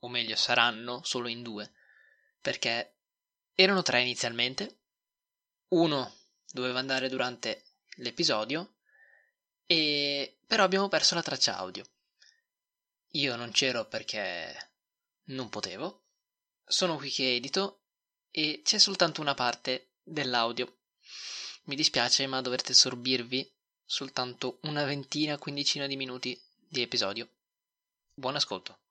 o meglio saranno, solo in due. Perché erano tre inizialmente. Uno doveva andare durante l'episodio. E però abbiamo perso la traccia audio. Io non c'ero perché non potevo. Sono qui che edito e c'è soltanto una parte dell'audio. Mi dispiace, ma dovrete sorbirvi soltanto una ventina, quindicina di minuti di episodio. Buon ascolto.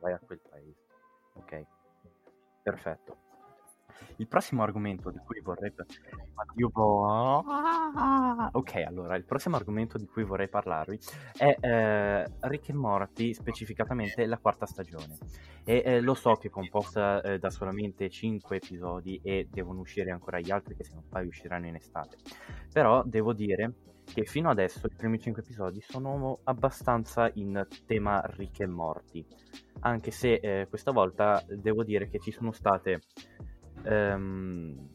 Vai a quel paese. Ok, perfetto. Il prossimo argomento di cui vorrei... Vo- Ok, allora, il prossimo argomento di cui vorrei parlarvi è eh, Rick e Morty, specificatamente la quarta stagione. E eh, lo so che è composta eh, da solamente 5 episodi e devono uscire ancora gli altri che se non poi usciranno in estate. Però devo dire che fino adesso i primi 5 episodi sono abbastanza in tema Rick e Morty. Anche se eh, questa volta devo dire che ci sono state ehm,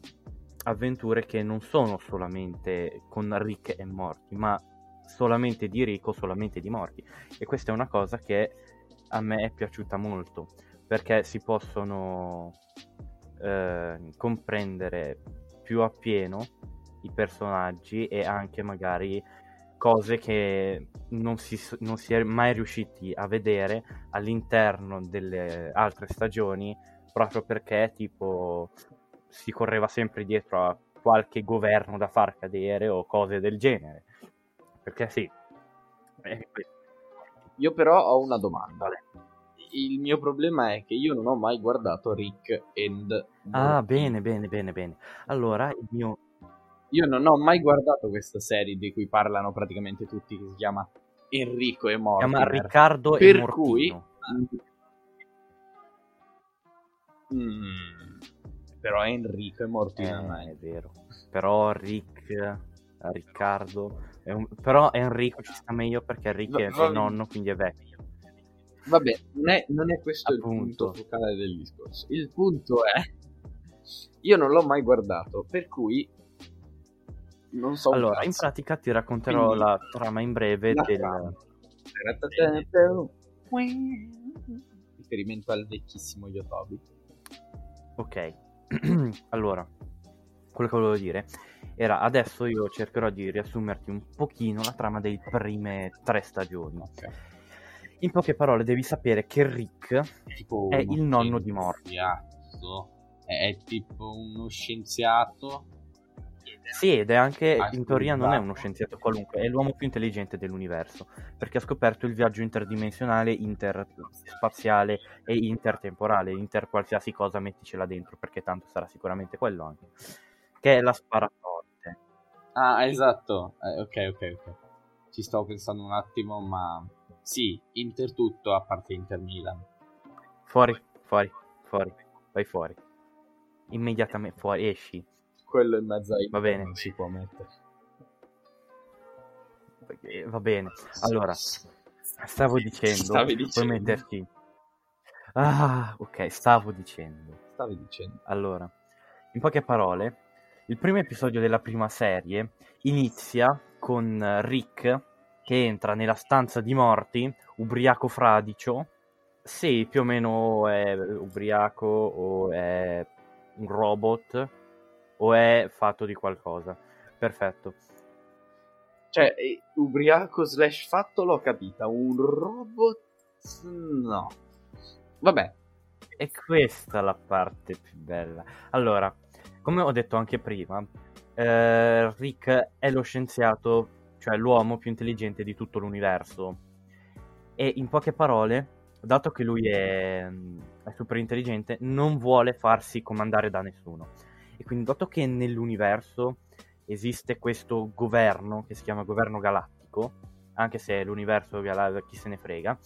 avventure che non sono solamente con Rick e Morty, ma solamente di Rick solamente di Morty. E questa è una cosa che a me è piaciuta molto, perché si possono eh, comprendere più appieno i personaggi e anche magari cose che non si, non si è mai riusciti a vedere all'interno delle altre stagioni proprio perché tipo si correva sempre dietro a qualche governo da far cadere o cose del genere. Perché sì. Io però ho una domanda. Il mio problema è che io non ho mai guardato Rick and Ah, bene, bene, bene, bene. Allora, il mio io non ho mai guardato questa serie di cui parlano praticamente tutti che si chiama Enrico e Morty. Si chiama Riccardo per e Mortino. cui Mm, però Enrico e Mortino non Eh, è vero. Però Rick, Riccardo, è un- però Enrico ci sta meglio perché Va- è il nonno, quindi è vecchio. Vabbè, non è, non è questo Appunto. il punto focale del discorso. Il punto è, io non l'ho mai guardato, per cui non so Allora, in pratica ti racconterò Quindi, la trama in breve del... Riferimento al vecchissimo Yotobi. Ok, allora, quello che volevo dire era adesso io cercherò di riassumerti un pochino la trama delle prime tre stagioni. In poche parole devi sapere che Rick Tipo è il nonno di Morty. è tipo uno scienziato. Sì, ed è anche, Ah, in teoria non è uno scienziato qualunque, è l'uomo più intelligente dell'universo, perché ha scoperto il viaggio interdimensionale, interspaziale e intertemporale, inter qualsiasi cosa metticela dentro, perché tanto sarà sicuramente quello anche, che è la sparaforte. Ah, esatto. Eh, ok, ok, ok. Ci stavo pensando un attimo, ma sì, Inter tutto a parte Inter Milan. Fuori, fuori, fuori, vai fuori. Immediatamente fuori, esci. Quello in mezzo ai Va bene. non si può mettere. Eh, Va bene. Allora, stavo dicendo, Stavi puoi dicendo. metterci... Ah, ok, stavo dicendo. Stavi dicendo. Allora, in poche parole, il primo episodio della prima serie inizia con Rick che entra nella stanza di Morty, ubriaco fradicio, Sì, più o meno è ubriaco o è un robot o è fatto di qualcosa. Perfetto. Cioè, eh, ubriaco slash fatto l'ho capita. Un robot? No. Vabbè. E questa è la parte più bella. Allora, come ho detto anche prima, eh, Rick è lo scienziato, cioè l'uomo più intelligente di tutto l'universo. E in poche parole, dato che lui è, è super intelligente, non vuole farsi comandare da nessuno. E quindi, dato che nell'universo esiste questo governo che si chiama governo galattico, anche se l'universo chi se ne frega,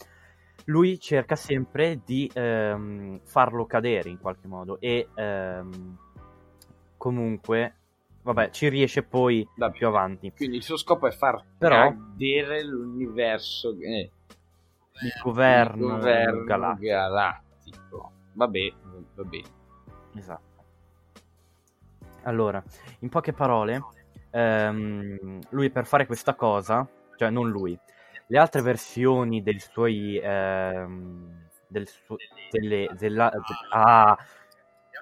lui cerca sempre di ehm, farlo cadere in qualche modo e ehm, comunque vabbè ci riesce poi da più avanti. quindi il suo scopo è far Però, cadere l'universo eh, il governo, il governo galattico. galattico. Vabbè vabbè esatto allora in poche parole ehm, lui per fare questa cosa cioè non lui le altre versioni dei suoi ehm, del su- delle, della, de- ah,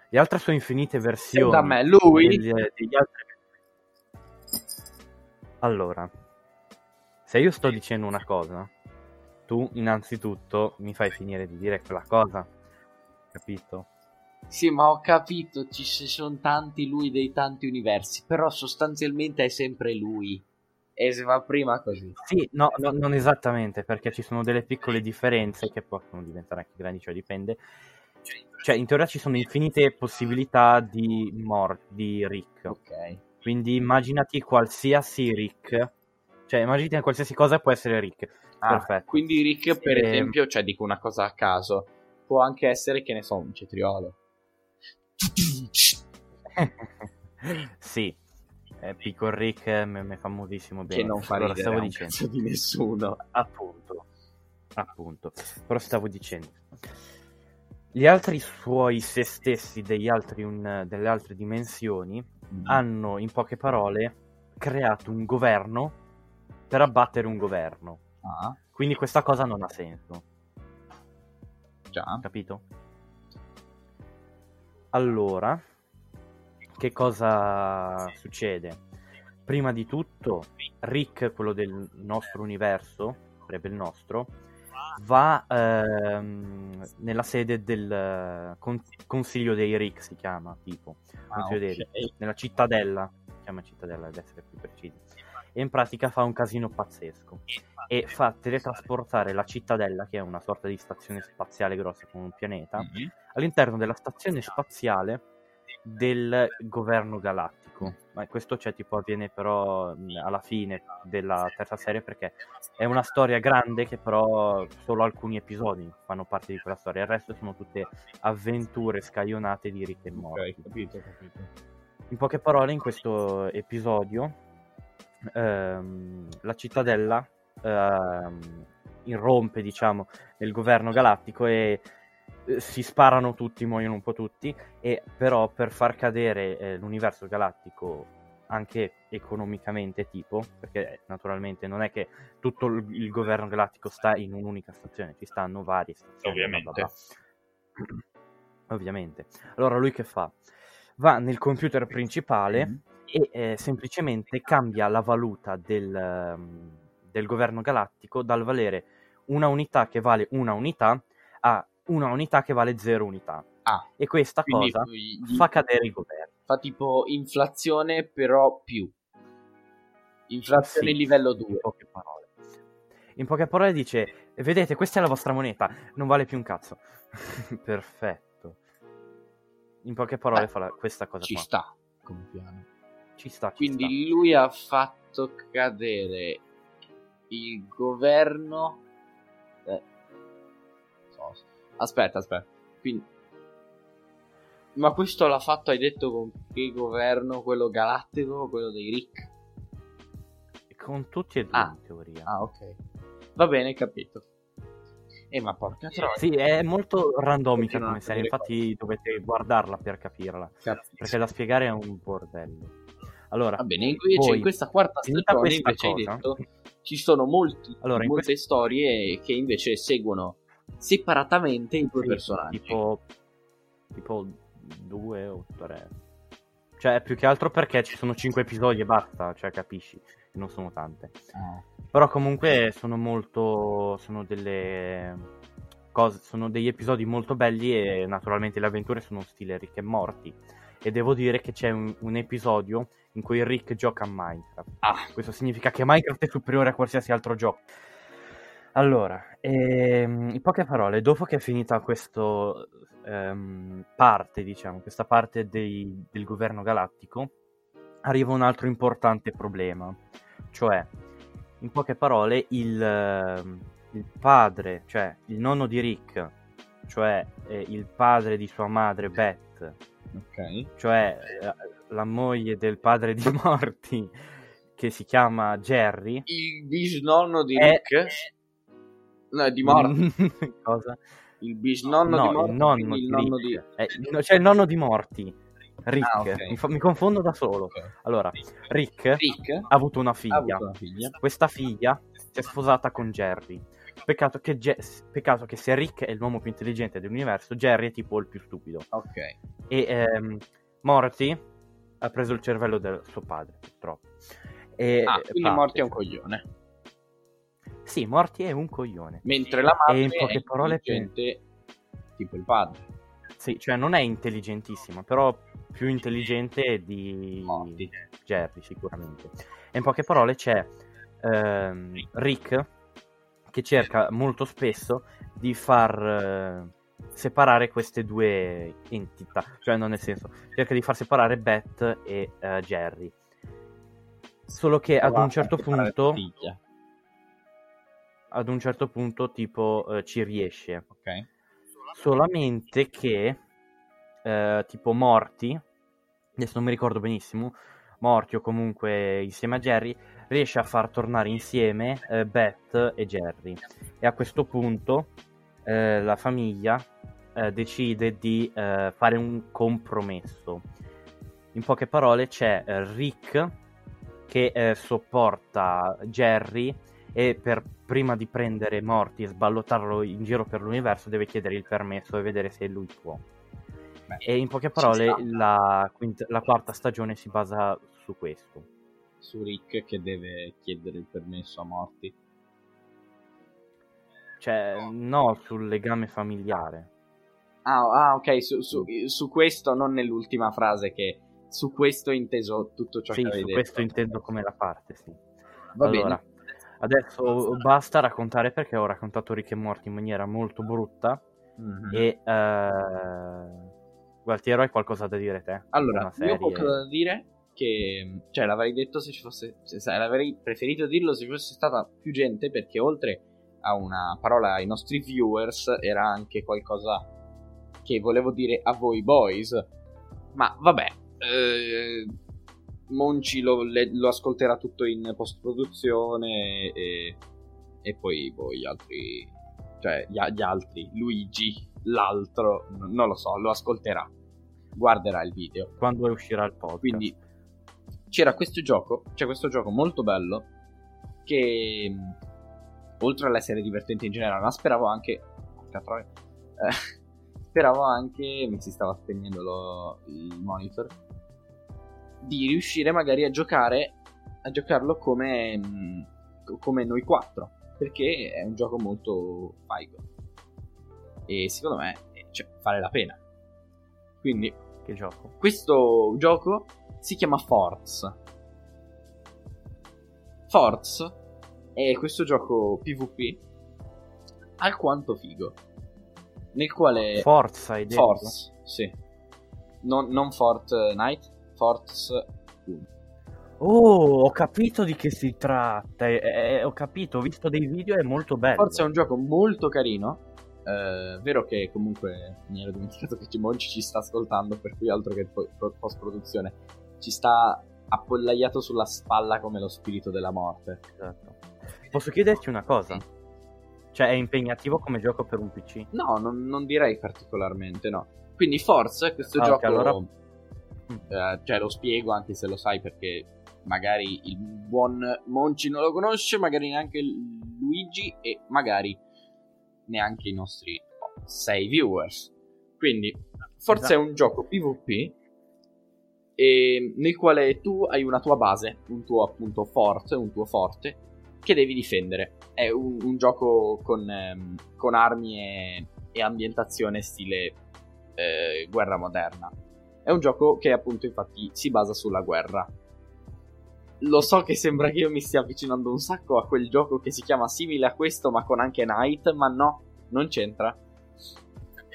le altre sue infinite versioni da me lui? degli, degli altri... allora se io sto dicendo una cosa tu innanzitutto mi fai finire di dire quella cosa capito sì, ma ho capito, ci sono tanti lui dei tanti universi, però sostanzialmente è sempre lui e se va prima così. Sì, no, no, non esattamente, perché ci sono delle piccole differenze che possono diventare anche grandi, cioè dipende. Cioè, in teoria ci sono infinite possibilità di morte di Rick. Ok. Quindi immaginati qualsiasi Rick. Cioè, immaginati qualsiasi cosa può essere Rick. Ah, Perfetto. Quindi Rick, per e... esempio, cioè dico una cosa a caso, può anche essere, che ne so, un cetriolo. sì, eh, Piccolo Rick è famosissimo bene. Che non fa allora, stavo dicendo di nessuno. Appunto, appunto. Però stavo dicendo. Gli altri suoi se stessi altri un, delle altre dimensioni mm. hanno, in poche parole, creato un governo per abbattere un governo. Ah. Quindi questa cosa non ha senso. Già. Capito? Allora, che cosa succede? Prima di tutto, Rick, quello del nostro universo, sarebbe il nostro, va ehm, nella sede del con- Consiglio dei Rick, si chiama, tipo, ah, okay. dei, nella cittadella, si chiama cittadella ad essere più precisi, e in pratica fa un casino pazzesco e fa teletrasportare la cittadella, che è una sorta di stazione spaziale grossa come un pianeta, mm-hmm. all'interno della stazione spaziale del governo galattico. Ma questo cioè, tipo, avviene però alla fine della terza serie perché è una storia grande che però solo alcuni episodi fanno parte di quella storia. Il resto sono tutte avventure scaglionate di Rick e Morty. Ok, capito, capito. In poche parole, in questo episodio ehm, la cittadella ehm, irrompe, diciamo, nel governo galattico e eh, si sparano tutti, muoiono un po' tutti, e però per far cadere eh, l'universo galattico anche economicamente tipo, perché naturalmente non è che tutto il, il governo galattico sta in un'unica stazione, ci stanno varie stazioni. Ovviamente. Bla bla. Ovviamente. Allora lui che fa? Va nel computer principale mm-hmm. E eh, semplicemente cambia la valuta del, um, del governo galattico dal valere una unità che vale una unità a una unità che vale 0 unità. Ah, e questa cosa gli... fa cadere il governo. Fa tipo inflazione però più. Inflazione sì, livello 2. In poche parole. In poche parole dice, vedete, questa è la vostra moneta, non vale più un cazzo. Perfetto. In poche parole Beh, fa la, questa cosa ci qua. sta come piano. Ci sta. Ci Quindi sta. lui ha fatto cadere il governo... Eh, Aspetta, aspetta. Quindi... Ma questo l'ha fatto, hai detto, con che governo? Quello galattico o quello dei Rick? Con tutti e due, ah. in teoria. Ah, ok. Va bene, capito. Eh, ma porca troia. Sì, è molto randomica come serie, infatti dovete guardarla per capirla. Capisco. Perché da spiegare è un bordello. Allora, Va bene, invece poi, in questa quarta stagione invece cosa, hai detto ci sono molti, allora, molte quest... storie che invece seguono separatamente i due Sì, personaggi. Tipo, tipo due o tre. Cioè, più che altro perché ci sono cinque episodi e basta, cioè capisci, non sono tante. Ah. Però comunque sono molto. sono delle cose, sono degli episodi molto belli e naturalmente le avventure sono stile Rick e Morty. E devo dire che c'è un, un episodio in cui Rick gioca a Minecraft. Ah, Questo significa che Minecraft è superiore a qualsiasi altro gioco. Allora, ehm, in poche parole, dopo che è finita questa parte, diciamo, questa parte dei- del governo galattico, arriva un altro importante problema. Cioè, in poche parole, il, ehm, il padre, cioè il nonno di Rick, cioè eh, il padre di sua madre Beth, ok. cioè eh, la moglie del padre di Morty, che si chiama Jerry. Il bisnonno di È- Rick? No, di Morty. Cosa? Il bisnonno No, di il Morty. nonno quindi il di nonno di... Eh, no, cioè il nonno di Morty. Rick. Ah, ok. mi, fa- mi confondo da solo. Ok. Allora, Rick Rick ha avuto una figlia. ha avuto una figlia. Questa figlia si è sposata con Jerry. Peccato che, Je- peccato che se Rick è l'uomo più intelligente dell'universo, Jerry è tipo il più stupido. Ok. E ehm, Morty ha preso il cervello del suo padre, purtroppo. E, Ah, quindi parte. Morty è un coglione. Sì, Morty è un coglione. Mentre la madre E in poche è parole- intelligente, tipo il padre. Sì, cioè non è intelligentissima, però più intelligente di Morty. Jerry sicuramente. E in poche parole c'è ehm, Rick che cerca molto spesso di far eh, separare queste due entità, cioè non nel senso, cerca di far separare Beth e eh, Jerry. Solo che ad un certo punto, ad un certo punto tipo eh, ci riesce. Ok. solamente che eh, tipo Morty adesso non mi ricordo benissimo Morty o comunque insieme a Jerry riesce a far tornare insieme eh, Beth e Jerry e a questo punto eh, la famiglia eh, decide di eh, fare un compromesso in poche parole c'è eh, Rick che eh, sopporta Jerry e per prima di prendere Morty e sballottarlo in giro per l'universo deve chiedere il permesso e vedere se lui può. Beh, E in poche parole la, quint- la quarta stagione si basa su questo. Su Rick che deve chiedere il permesso a Morty. Cioè, no, sul legame familiare. Ah, ah, ok, su, su- su questo, non nell'ultima frase che... Su questo inteso tutto ciò Sì, che avevi su detto. questo intendo come la parte, sì. Va allora, bene. adesso basta raccontare perché ho raccontato Rick e Morty in maniera molto brutta Mhm. e... Eh... Gualtiero, hai qualcosa da dire te? Allora, io ho qualcosa da dire che... Cioè, l'avrei detto se ci fosse... se- se- l'avrei preferito dirlo se ci fosse stata più gente perché oltre a una parola ai nostri viewers era anche qualcosa che volevo dire a voi boys. Ma vabbè, eh, Monci lo, le- lo ascolterà tutto in post-produzione e, e poi voi gli altri... Cioè, gli, gli altri, Luigi, l'altro, non lo so, lo ascolterà. Guarderà il video. Quando uscirà il podcast? Quindi c'era questo gioco, c'è questo gioco molto bello che oltre all'essere divertente in generale, ma speravo anche porca troia, eh, speravo anche mi si stava spegnendo lo- il monitor di riuscire magari a giocare a giocarlo come come noi quattro, perché è un gioco molto figo. E secondo me eh, cioè, vale la pena. Quindi Che gioco? questo gioco si chiama Force. Force è questo gioco PvP alquanto figo. Nel quale Forza, hai detto? Force, sì. Non, non Fortnite, Force 1. Oh, ho capito di che si tratta. eh, eh, ho capito, ho visto dei video, è molto bello. Forse è un gioco molto carino. Eh, vero che comunque mi ero dimenticato che Monci ci sta ascoltando, per cui altro che po- po- post-produzione. Ci sta appollaiato sulla spalla come lo spirito della morte. Esatto. Posso chiederti una cosa? Cioè, è impegnativo come gioco per un PC? No, non, non direi particolarmente, no. Quindi Force, questo Ah, gioco, allora- eh, cioè lo spiego anche se lo sai perché magari il buon Monci non lo conosce, magari neanche Luigi e magari neanche i nostri 6 viewers. Quindi, forse è un gioco PvP nel quale tu hai una tua base, un tuo appunto forte, un tuo forte che devi difendere. È un, un gioco con, ehm, con armi e, e, ambientazione stile eh, guerra moderna. È un gioco che appunto infatti si basa sulla guerra. Lo so che sembra che io mi stia avvicinando un sacco a quel gioco che si chiama simile a questo ma con anche Night, ma no, non c'entra.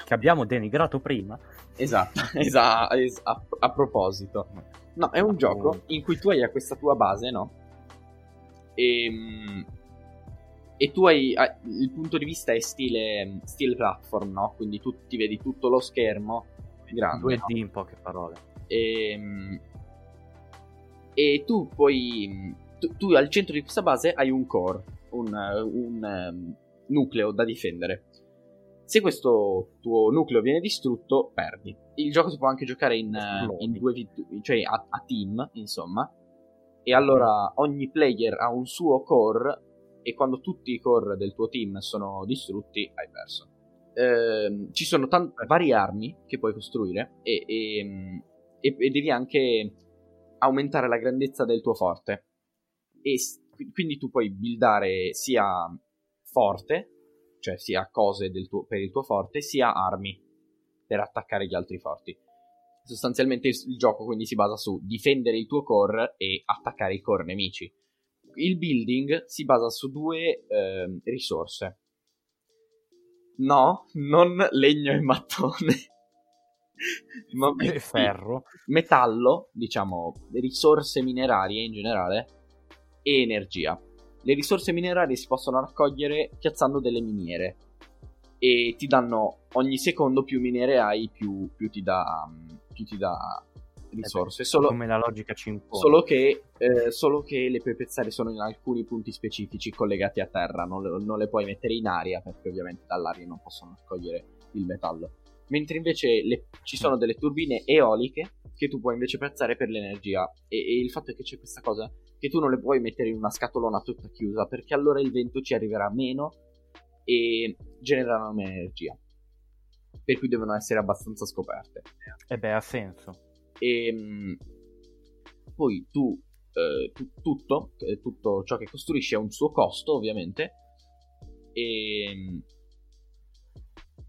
Che abbiamo denigrato prima. Esatto, esatto es- a, a, proposito. No, è un gioco in cui tu hai questa tua base, no? E, ehm, e tu hai, il punto di vista è stile, stile platform, no? Quindi tu ti vedi tutto lo schermo grande. 2D no? in poche parole. E, ehm, e tu poi, tu, tu, al centro di questa base hai un core, un, un um, nucleo da difendere. Se questo tuo nucleo viene distrutto, perdi. Il gioco si può anche giocare in, in due, cioè a, a team, insomma. E allora ogni player ha un suo core e quando tutti i core del tuo team sono distrutti hai perso. Eh, ci sono tante varie armi che puoi costruire e, e, e, e, devi anche aumentare la grandezza del tuo forte. E quindi tu puoi buildare sia forte cioè sia cose tuo, per il tuo forte, sia armi per attaccare gli altri forti. Sostanzialmente il gioco quindi si basa su difendere il tuo core e attaccare i core nemici. Il building si basa su due eh, risorse. No, non legno e mattone. ma e ferro. Metallo, diciamo, risorse minerarie in generale e energia. Le risorse minerarie si possono raccogliere piazzando delle miniere e ti danno ogni secondo più miniere hai, più, più, ti, dà, più ti dà risorse. Solo, come la logica ci impone. Solo che, eh, solo che le puoi piazzare solo in alcuni punti specifici collegati a terra, non le, non le puoi mettere in aria perché ovviamente dall'aria non possono raccogliere il metallo. Mentre invece le, ci sono delle turbine eoliche che tu puoi invece piazzare per l'energia. E, e il fatto è che c'è questa cosa che tu non le puoi mettere in una scatolona tutta chiusa perché allora il vento ci arriverà meno e generano meno energia. Per cui devono essere abbastanza scoperte. E beh, ha senso. E ehm, poi tu, eh, tu tutto, eh, tutto ciò che costruisci ha un suo costo, ovviamente. E, ehm,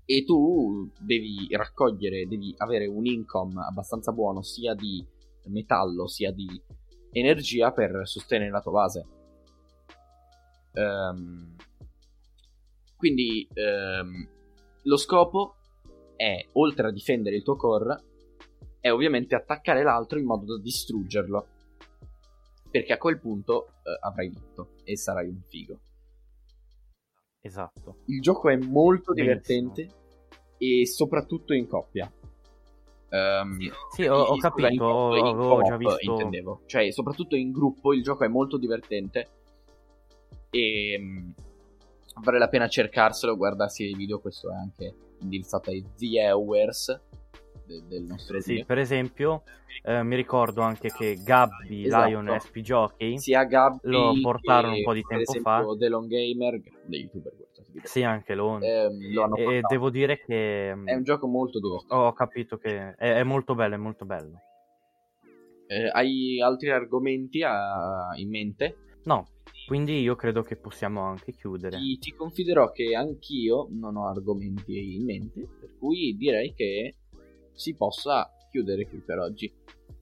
e tu devi raccogliere, devi avere un income abbastanza buono sia di metallo sia di energia per sostenere la tua base. Um, quindi um, lo scopo è, oltre a difendere il tuo core, è ovviamente attaccare l'altro in modo da distruggerlo. Perché a quel punto uh, avrai vinto e sarai un figo. Esatto. Il gioco è molto Benissimo. divertente e soprattutto in coppia. Um, sì, ho, ho capito, ho, ho già visto. Intendevo. Cioè, soprattutto in gruppo il gioco è molto divertente. E um, vale la pena cercarselo, guardarsi i video. Questo è anche indirizzato ai viewers de- del nostro Sì, video. per esempio, eh, mi ricordo anche che Gabby esatto. Lion SP Jockey sia Gabby lo portarono un po' di tempo fa. The Long Gamer, dei youtuber sì, anche loro. Eh, e devo dire che... È un gioco molto divertente. Ho capito che è, è molto bello, è molto bello. Eh, hai altri argomenti a... in mente? No, quindi io credo che possiamo anche chiudere. Ti, ti confiderò che anch'io non ho argomenti in mente, per cui direi che si possa chiudere qui per oggi.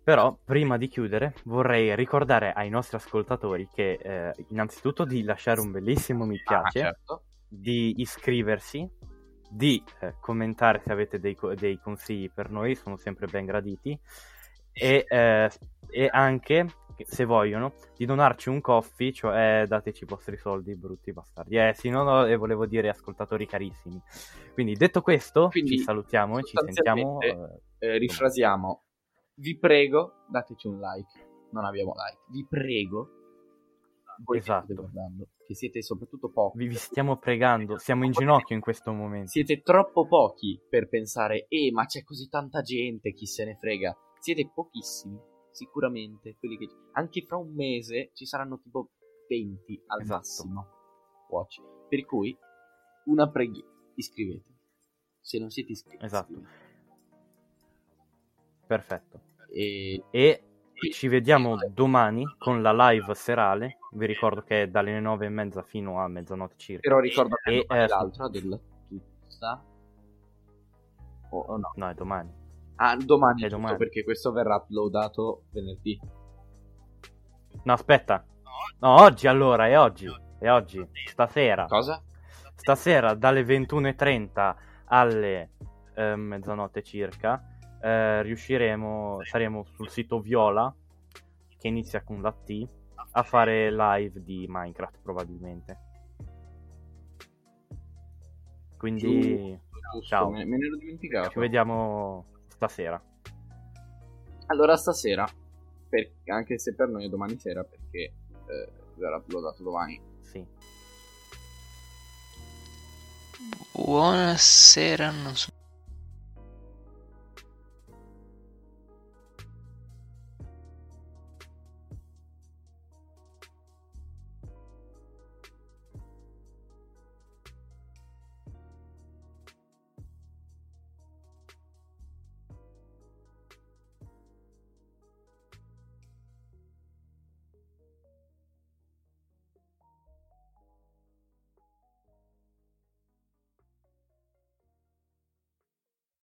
Però, prima di chiudere, vorrei ricordare ai nostri ascoltatori che eh, innanzitutto di lasciare un bellissimo mi ah, piace. Ah, certo di iscriversi, di eh, commentare se avete dei, dei, consigli per noi, sono sempre ben graditi, e, eh, e, anche, se vogliono, di donarci un coffee, cioè dateci i vostri soldi, brutti bastardi. Eh sì, no, no, e volevo dire ascoltatori carissimi. Quindi detto questo, Quindi, ci salutiamo e ci sentiamo. Eh, eh, rifrasiamo, vi prego, dateci un like. Non abbiamo like, vi prego voi esatto. guardando, che siete soprattutto pochi. Vi stiamo pregando, siamo in ginocchio in questo momento. Siete troppo pochi per pensare, eh, ma c'è così tanta gente, chi se ne frega. Siete pochissimi, sicuramente. Quelli che... Anche fra un mese ci saranno tipo 20 al esatto. massimo. Watch. Per cui una preghiera. Iscrivetevi. Se non siete iscritti. Esatto. iscrivetevi. Perfetto. E E ci vediamo domani con la live serale. Vi ricordo che è dalle nove e mezza fino a mezzanotte circa. però ricordo che E, domani eh, l'altra della tutta. O o no? No, è domani. Ah, domani, È è tutto, domani. perché questo verrà uploadato venerdì. No, aspetta. No, oggi allora, è oggi. È oggi. Stasera. Cosa? Stasera dalle 21.30 alle eh, mezzanotte circa eh, riusciremo, saremo sul sito Viola, che inizia con la T, a fare live di Minecraft probabilmente. Quindi Giusto, ciao. me, me ne ero dimenticato. ci vediamo stasera. Allora stasera, per- anche se per noi è domani sera, perché eh, verrà uploadato domani. Sì. Buonasera, non so.